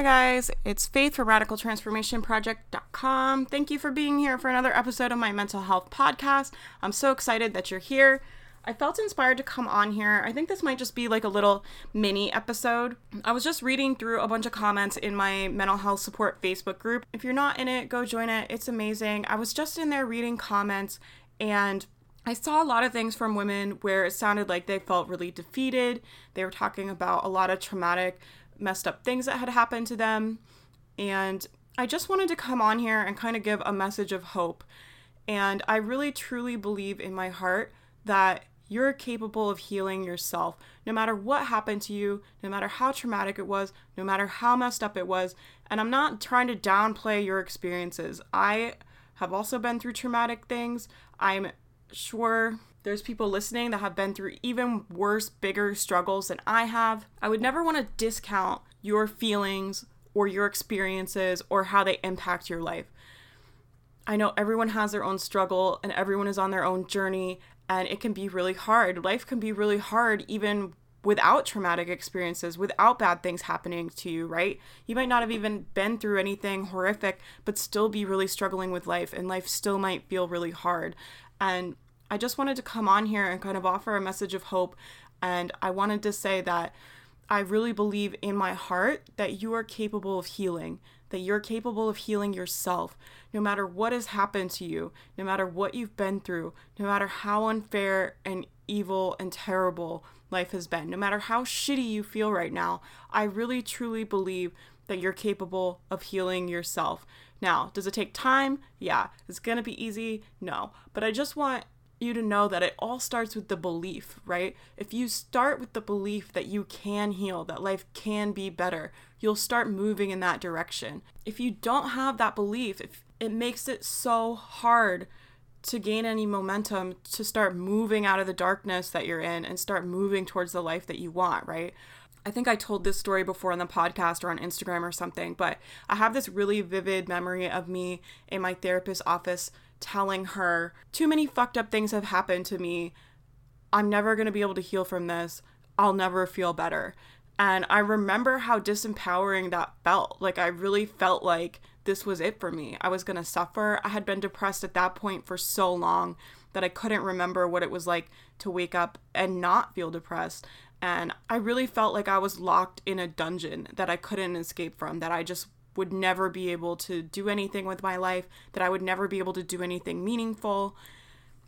Hi, guys. It's Faith from RadicalTransformationProject.com. Thank you for being here for another episode of my mental health podcast. I'm so excited that you're here. I felt inspired to come on here. I think this might just be like a little mini episode. I was just reading through a bunch of comments in my mental health support Facebook group. If you're not in it, go join it. It's amazing. I was just in there reading comments and I saw a lot of things from women where it sounded like they felt really defeated. They were talking about a lot of traumatic, messed up things that had happened to them. And I just wanted to come on here and kind of give a message of hope. And I really truly believe in my heart that you're capable of healing yourself no matter what happened to you, no matter how traumatic it was, no matter how messed up it was. And I'm not trying to downplay your experiences. I have also been through traumatic things. I'm sure there's people listening that have been through even worse, bigger struggles than I have. I would never want to discount your feelings or your experiences or how they impact your life. I know everyone has their own struggle and everyone is on their own journey, and it can be really hard. Life can be really hard even without traumatic experiences, without bad things happening to you, right? You might not have even been through anything horrific, but still be really struggling with life, and life still might feel really hard. And I just wanted to come on here and kind of offer a message of hope. And I wanted to say that I really believe in my heart that you are capable of healing, that you're capable of healing yourself, no matter what has happened to you, no matter what you've been through, no matter how unfair and evil and terrible life has been, no matter how shitty you feel right now. I really truly believe that you're capable of healing yourself. Now, does it take time? Yeah. Is it going to be easy? No. But I just want you to know that it all starts with the belief, right? If you start with the belief that you can heal, that life can be better, you'll start moving in that direction. If you don't have that belief, if it makes it so hard to gain any momentum to start moving out of the darkness that you're in and start moving towards the life that you want, right? I think I told this story before on the podcast or on Instagram or something, but I have this really vivid memory of me in my therapist's office telling her, Too many fucked up things have happened to me. I'm never going to be able to heal from this. I'll never feel better. And I remember how disempowering that felt. Like, I really felt like this was it for me. I was going to suffer. I had been depressed at that point for so long that I couldn't remember what it was like to wake up and not feel depressed. And I really felt like I was locked in a dungeon that I couldn't escape from, that I just would never be able to do anything with my life, that I would never be able to do anything meaningful,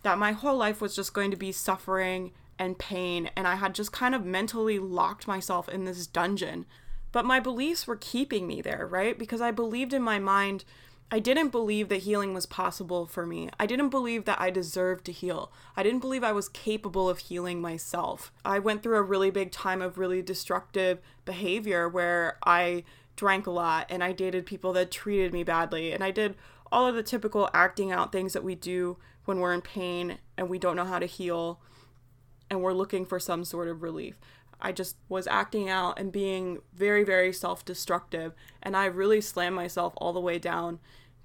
that my whole life was just going to be suffering and pain, and I had just kind of mentally locked myself in this dungeon. But my beliefs were keeping me there, right? Because I believed in my mind. I didn't believe that healing was possible for me. I didn't believe that I deserved to heal. I didn't believe I was capable of healing myself. I went through a really big time of really destructive behavior where I drank a lot and I dated people that treated me badly and I did all of the typical acting out things that we do when we're in pain and we don't know how to heal and we're looking for some sort of relief. I just was acting out and being very, very self destructive, and I really slammed myself all the way down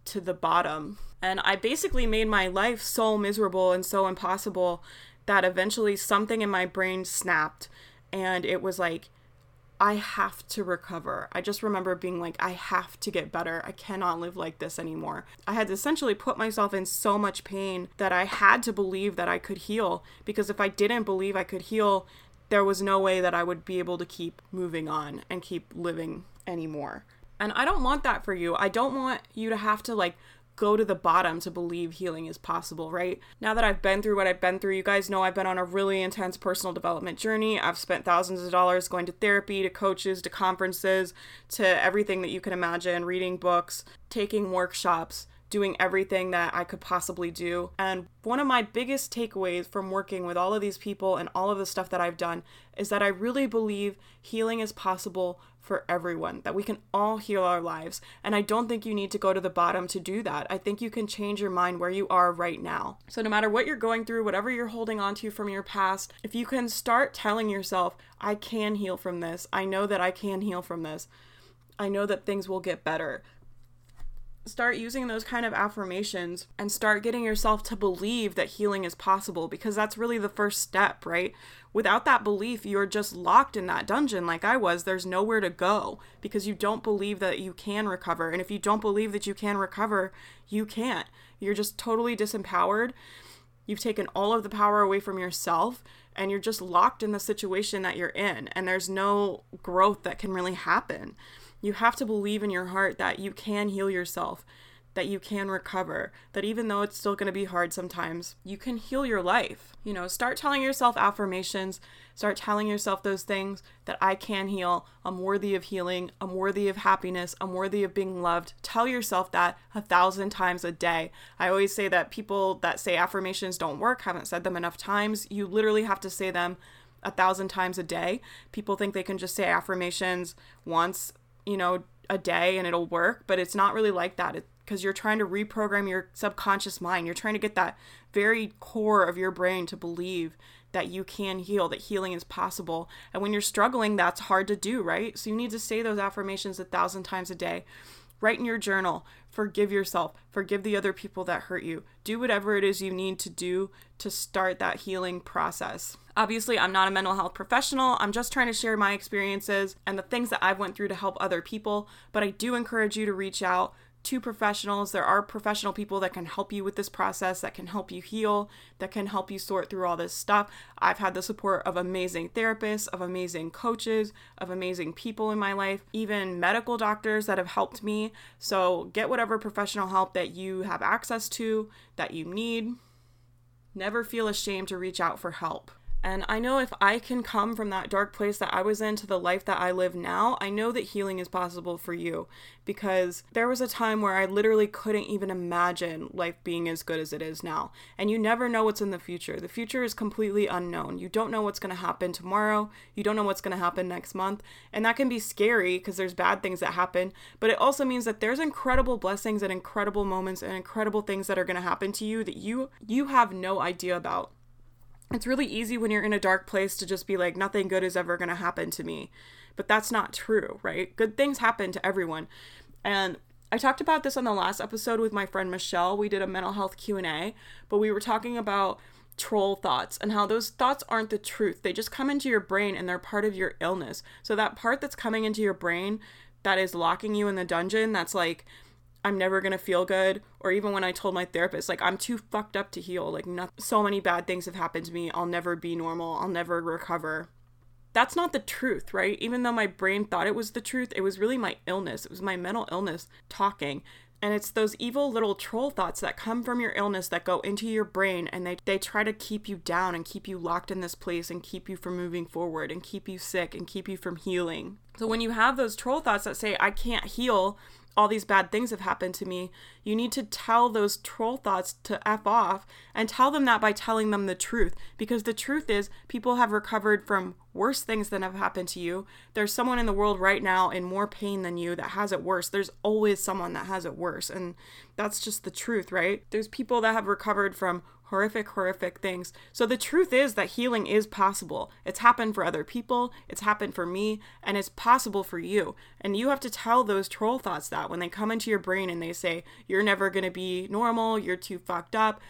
to the bottom. And I basically made my life so miserable and so impossible that eventually something in my brain snapped, and it was like, I have to recover. I just remember being like, I have to get better. I cannot live like this anymore. I had to essentially put myself in so much pain that I had to believe that I could heal because if I didn't believe I could heal, there was no way that I would be able to keep moving on and keep living anymore. And I don't want that for you. I don't want you to have to like go to the bottom to believe healing is possible, right? Now that I've been through what I've been through, you guys know I've been on a really intense personal development journey. I've spent thousands of dollars going to therapy, to coaches, to conferences, to everything that you can imagine, reading books, taking workshops doing everything that I could possibly do. And one of my biggest takeaways from working with all of these people and all of the stuff that I've done is that I really believe healing is possible for everyone, that we can all heal our lives. And I don't think you need to go to the bottom to do that. I think you can change your mind where you are right now. So, no matter what you're going through, whatever you're holding on to from your past, if you can start telling yourself, I can heal from this, I know that I can heal from this, I know that things will get better start using those kind of affirmations and start getting yourself to believe that healing is possible because that's really the first step, right? Without that belief, you're just locked in that dungeon like I was. There's nowhere to go because you don't believe that you can recover. And if you don't believe that you can recover, you can't. You're just totally disempowered. You've taken all of the power away from yourself and you're just locked in the situation that you're in. And there's no growth that can really happen. You have to believe in your heart that you can heal yourself, that you can recover, that even though it's still going to be hard sometimes, you can heal your life. You know, start telling yourself affirmations, start telling yourself those things that I can heal, I'm worthy of healing, I'm worthy of happiness, I'm worthy of being loved. Tell yourself that a thousand times a day. I always say that people that say affirmations don't work haven't said them enough times. You literally have to say them a thousand times a day. People think they can just say affirmations once you know, a day and it'll work, but it's not really like that because you're trying to reprogram your subconscious mind. You're trying to get that very core of your brain to believe that you can heal, that healing is possible. And when you're struggling, that's hard to do, right? So you need to say those affirmations a thousand times a day. Write in your journal, forgive yourself, forgive the other people that hurt you. Do whatever it is you need to do to start that healing process. Obviously, I'm not a mental health professional. I'm just trying to share my experiences and the things that I've went through to help other people, but I do encourage you to reach out to professionals. There are professional people that can help you with this process, that can help you heal, that can help you sort through all this stuff. I've had the support of amazing therapists, of amazing coaches, of amazing people in my life, even medical doctors that have helped me. So get whatever professional help that you have access to, that you need. Never feel ashamed to reach out for help. And I know if I can come from that dark place that I was in to the life that I live now, I know that healing is possible for you because there was a time where I literally couldn't even imagine life being as good as it is now. And you never know what's in the future. The future is completely unknown. You don't know what's going to happen tomorrow, you don't know what's going to happen next month. And that can be scary because there's bad things that happen, but it also means that there's incredible blessings and incredible moments and incredible things that are going to happen to you that you you have no idea about it's really easy when you're in a dark place to just be like nothing good is ever going to happen to me. But that's not true right? Good things happen to everyone. And i talked about this on the last episode with my friend michelle. We did a mental health q&a but we were talking about troll thoughts and how those thoughts aren't the truth. They just come into your brain and they're part of your illness. So that part that's coming into your brain that is locking you in the dungeon that's like I'm never gonna feel good. Or even when I told my therapist, like, I'm too fucked up to heal. Like, not, so many bad things have happened to me. I'll never be normal. I'll never recover. That's not the truth, right? Even though my brain thought it was the truth, it was really my illness. It was my mental illness talking. And it's those evil little troll thoughts that come from your illness that go into your brain and they, they try to keep you down and keep you locked in this place and keep you from moving forward and keep you sick and keep you from healing. So when you have those troll thoughts that say, I can't heal, all these bad things have happened to me, you need to tell those troll thoughts to F off and tell them that by telling them the truth. Because the truth is, people have recovered from worse things than have happened to you. There's someone in the world right now in more pain than you that has it worse. There's always someone that has it worse. And that's just the truth, right? There's people that have recovered from horrific, horrific things. So the truth is that healing is possible. It's happened for other people, it's happened for me, and it's possible for you. And you have to tell those troll thoughts that when they come into your brain and they say, you're never going to be normal, you're too fucked up,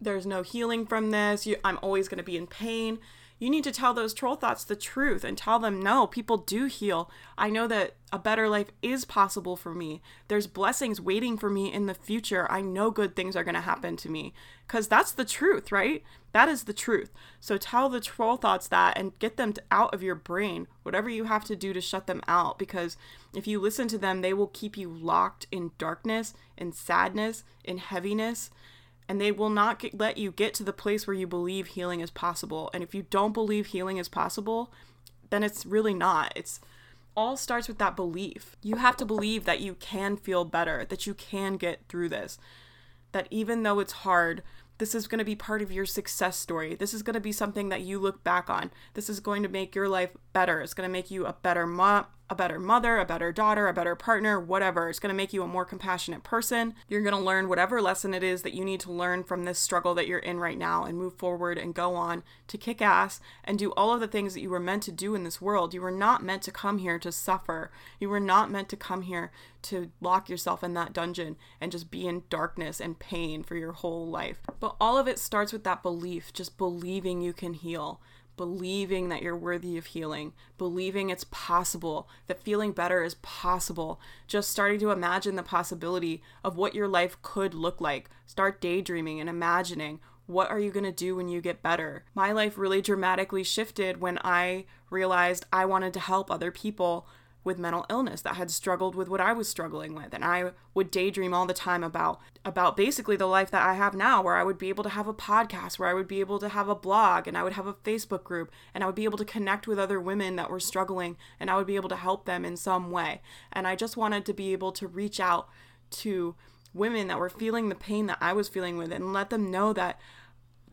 there's no healing from this, you, I'm always going to be in pain. You need to tell those troll thoughts the truth and tell them, no, people do heal. I know that a better life is possible for me. There's blessings waiting for me in the future. I know good things are going to happen to me. Because that's the truth, right? That is the truth. So tell the troll thoughts that and get them out of your brain, whatever you have to do to shut them out. Because if you listen to them, they will keep you locked in darkness, in sadness, in heaviness and they will not get, let you get to the place where you believe healing is possible. And if you don't believe healing is possible, then it's really not. It's all starts with that belief. You have to believe that you can feel better, that you can get through this. That even though it's hard, this is going to be part of your success story. This is going to be something that you look back on. This is going to make your life better. It's going to make you a better mom, a better mother, a better daughter, a better partner, whatever. It's going to make you a more compassionate person. You're going to learn whatever lesson it is that you need to learn from this struggle that you're in right now and move forward and go on to kick ass and do all of the things that you were meant to do in this world. You were not meant to come here to suffer. You were not meant to come here to lock yourself in that dungeon and just be in darkness and pain for your whole life. But all of it starts with that belief, just believing you can heal believing that you're worthy of healing, believing it's possible, that feeling better is possible, just starting to imagine the possibility of what your life could look like. Start daydreaming and imagining what are you going to do when you get better? My life really dramatically shifted when I realized I wanted to help other people with mental illness that had struggled with what I was struggling with. And I would daydream all the time about about basically the life that I have now where I would be able to have a podcast where I would be able to have a blog and I would have a Facebook group and I would be able to connect with other women that were struggling and I would be able to help them in some way. And I just wanted to be able to reach out to women that were feeling the pain that I was feeling with and let them know that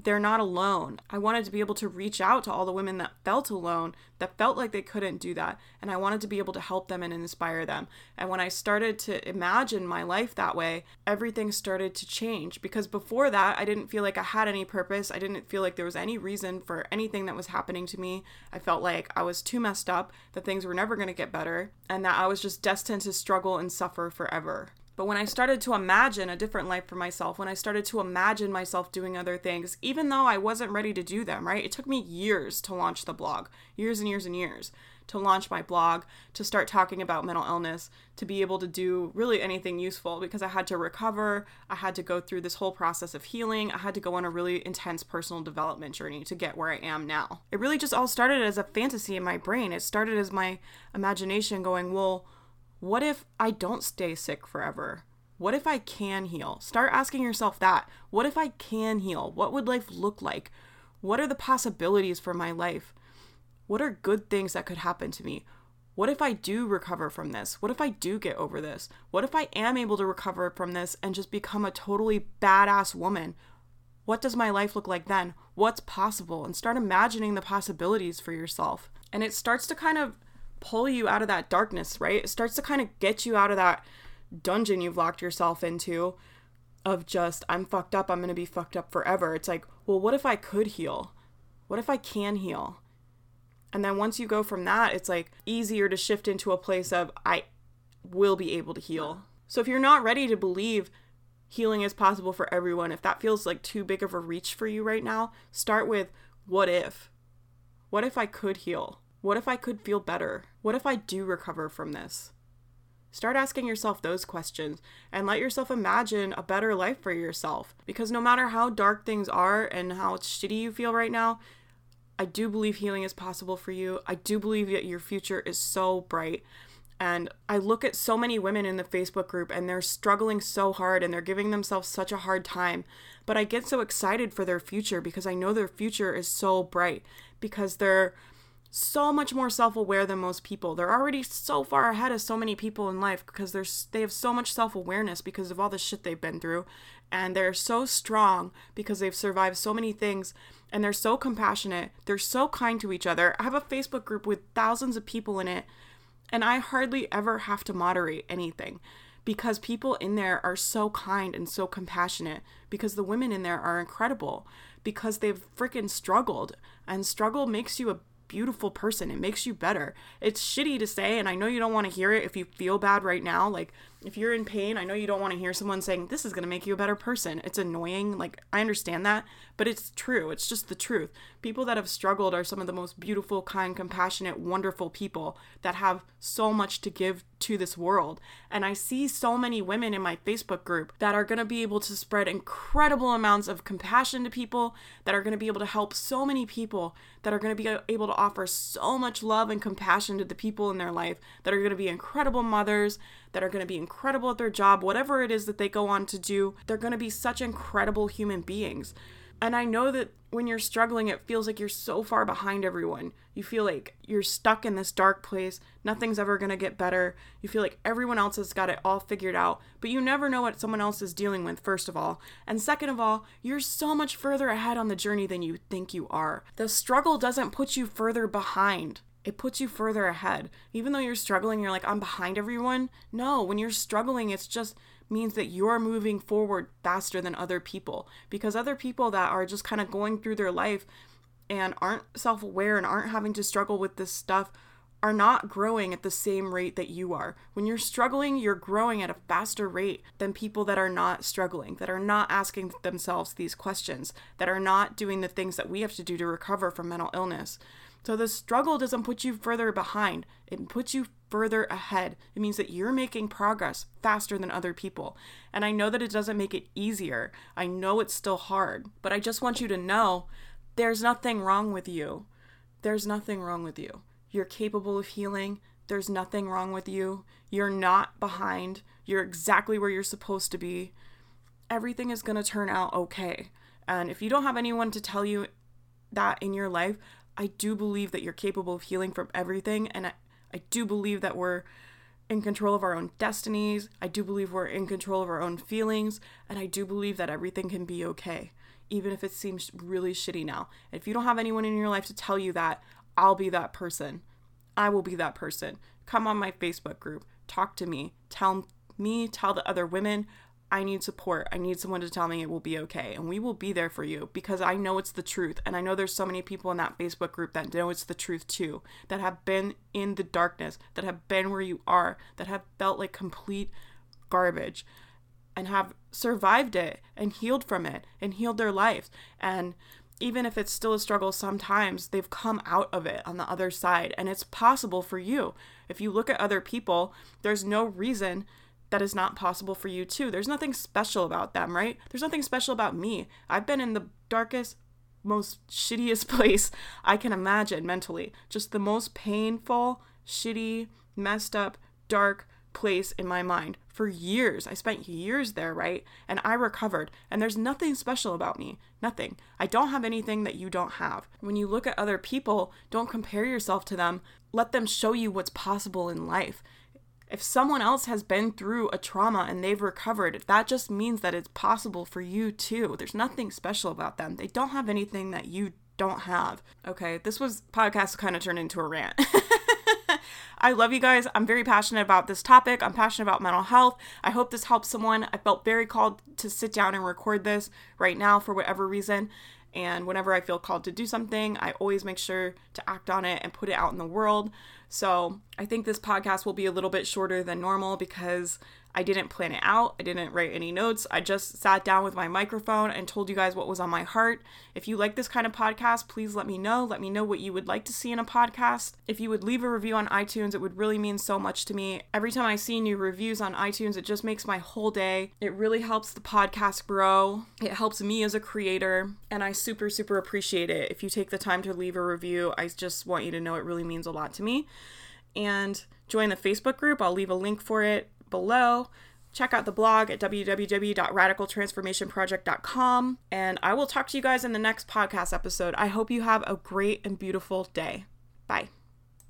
they're not alone. I wanted to be able to reach out to all the women that felt alone, that felt like they couldn't do that. And I wanted to be able to help them and inspire them. And when I started to imagine my life that way, everything started to change. Because before that, I didn't feel like I had any purpose. I didn't feel like there was any reason for anything that was happening to me. I felt like I was too messed up, that things were never going to get better, and that I was just destined to struggle and suffer forever. But when I started to imagine a different life for myself, when I started to imagine myself doing other things, even though I wasn't ready to do them, right? It took me years to launch the blog, years and years and years to launch my blog, to start talking about mental illness, to be able to do really anything useful because I had to recover. I had to go through this whole process of healing. I had to go on a really intense personal development journey to get where I am now. It really just all started as a fantasy in my brain. It started as my imagination going, well, what if I don't stay sick forever? What if I can heal? Start asking yourself that. What if I can heal? What would life look like? What are the possibilities for my life? What are good things that could happen to me? What if I do recover from this? What if I do get over this? What if I am able to recover from this and just become a totally badass woman? What does my life look like then? What's possible? And start imagining the possibilities for yourself. And it starts to kind of pull you out of that darkness, right? It starts to kind of get you out of that dungeon you've locked yourself into of just, I'm fucked up, I'm going to be fucked up forever. It's like, well, what if I could heal? What if I can heal? And then once you go from that, it's like easier to shift into a place of, I will be able to heal. So if you're not ready to believe healing is possible for everyone, if that feels like too big of a reach for you right now, start with, what if? What if I could heal? What if I could feel better? What if I do recover from this? Start asking yourself those questions and let yourself imagine a better life for yourself. Because no matter how dark things are and how shitty you feel right now, I do believe healing is possible for you. I do believe that your future is so bright. And I look at so many women in the Facebook group and they're struggling so hard and they're giving themselves such a hard time. But I get so excited for their future because I know their future is so bright because they're so much more self-aware than most people. They're already so far ahead of so many people in life because they're they have so much self-awareness because of all the shit they've been through and they're so strong because they've survived so many things and they're so compassionate. They're so kind to each other. I have a Facebook group with thousands of people in it and I hardly ever have to moderate anything because people in there are so kind and so compassionate because the women in there are incredible because they've freaking struggled and struggle makes you a beautiful person. It makes you better. It's shitty to say, and I know you don't want to hear it if you feel bad right now. Like, if you're in pain, I know you don't want to hear someone saying, This is going to make you a better person. It's annoying. Like, I understand that, but it's true. It's just the truth. People that have struggled are some of the most beautiful, kind, compassionate, wonderful people that have so much to give to this world. And I see so many women in my Facebook group that are going to be able to spread incredible amounts of compassion to people, that are going to be able to help so many people, that are going to be able to offer so much love and compassion to the people in their life, that are going to be incredible mothers, that are going to be incredible at their job, whatever it is that they go on to do. They're going to be such incredible human beings. And I know that when you're struggling, it feels like you're so far behind everyone. You feel like you're stuck in this dark place. Nothing's ever going to get better. You feel like everyone else has got it all figured out, but you never know what someone else is dealing with, first of all. And second of all, you're so much further ahead on the journey than you think you are. The struggle doesn't put you further behind. It puts you further ahead. Even though you're struggling, you're like, I'm behind everyone. No, when you're struggling, it's just means that you're moving forward faster than other people because other people that are just kind of going through their life and aren't self aware and aren't having to struggle with this stuff are not growing at the same rate that you are. When you're struggling, you're growing at a faster rate than people that are not struggling, that are not asking themselves these questions, that are not doing the things that we have to do to recover from mental illness. So the struggle doesn't put you further behind, it puts you further ahead. It means that you're making progress faster than other people. And I know that it doesn't make it easier. I know it's still hard, but I just want you to know there's nothing wrong with you. There's nothing wrong with you. You're capable of healing. There's nothing wrong with you. You're not behind. You're exactly where you're supposed to be. Everything is going to turn out okay. And if you don't have anyone to tell you that in your life, I do believe that you're capable of healing from everything. And I, I do believe that we're in control of our own destinies. I do believe we're in control of our own feelings. And I do believe that everything can be okay, even if it seems really shitty now. If you don't have anyone in your life to tell you that, I'll be that person. I will be that person. Come on my Facebook group, talk to me, tell me, tell the other women, I need support. I need someone to tell me it will be okay. And we will be there for you because I know it's the truth. And I know there's so many people in that Facebook group that know it's the truth too, that have been in the darkness, that have been where you are, that have felt like complete garbage and have survived it and healed from it and healed their lives. And even if it's still a struggle sometimes, they've come out of it on the other side. And it's possible for you. If you look at other people, there's no reason that is not possible for you too. There's nothing special about them, right? There's nothing special about me. I've been in the darkest, most shittiest place I can imagine mentally. Just the most painful, shitty, messed up, dark place in my mind for years. I spent years there, right? And I recovered. And there's nothing special about me. Nothing. I don't have anything that you don't have. When you look at other people, don't compare yourself to them. Let them show you what's possible in life. If someone else has been through a trauma and they've recovered, that just means that it's possible for you too. There's nothing special about them. They don't have anything that you don't have. Okay, this was podcast kind of turned into a rant. I love you guys. I'm very passionate about this topic. I'm passionate about mental health. I hope this helps someone. I felt very called to sit down and record this right now for whatever reason. And whenever I feel called to do something, I always make sure to act on it and put it out in the world. So I think this podcast will be a little bit shorter than normal because I didn't plan it out. I didn't write any notes. I just sat down with my microphone and told you guys what was on my heart. If you like this kind of podcast, please let me know. Let me know what you would like to see in a podcast. If you would leave a review on iTunes, it would really mean so much to me. Every time I see new reviews on iTunes, it just makes my whole day. It really helps the podcast grow. It helps me as a creator, and I super, super appreciate it. If you take the time to leave a review, I just want you to know it really means a lot to me. And join the Facebook group. I'll leave a link for it below. Check out the blog at www.radicaltransformationproject.com. And I will talk to you guys in the next podcast episode. I hope you have a great and beautiful day. Bye.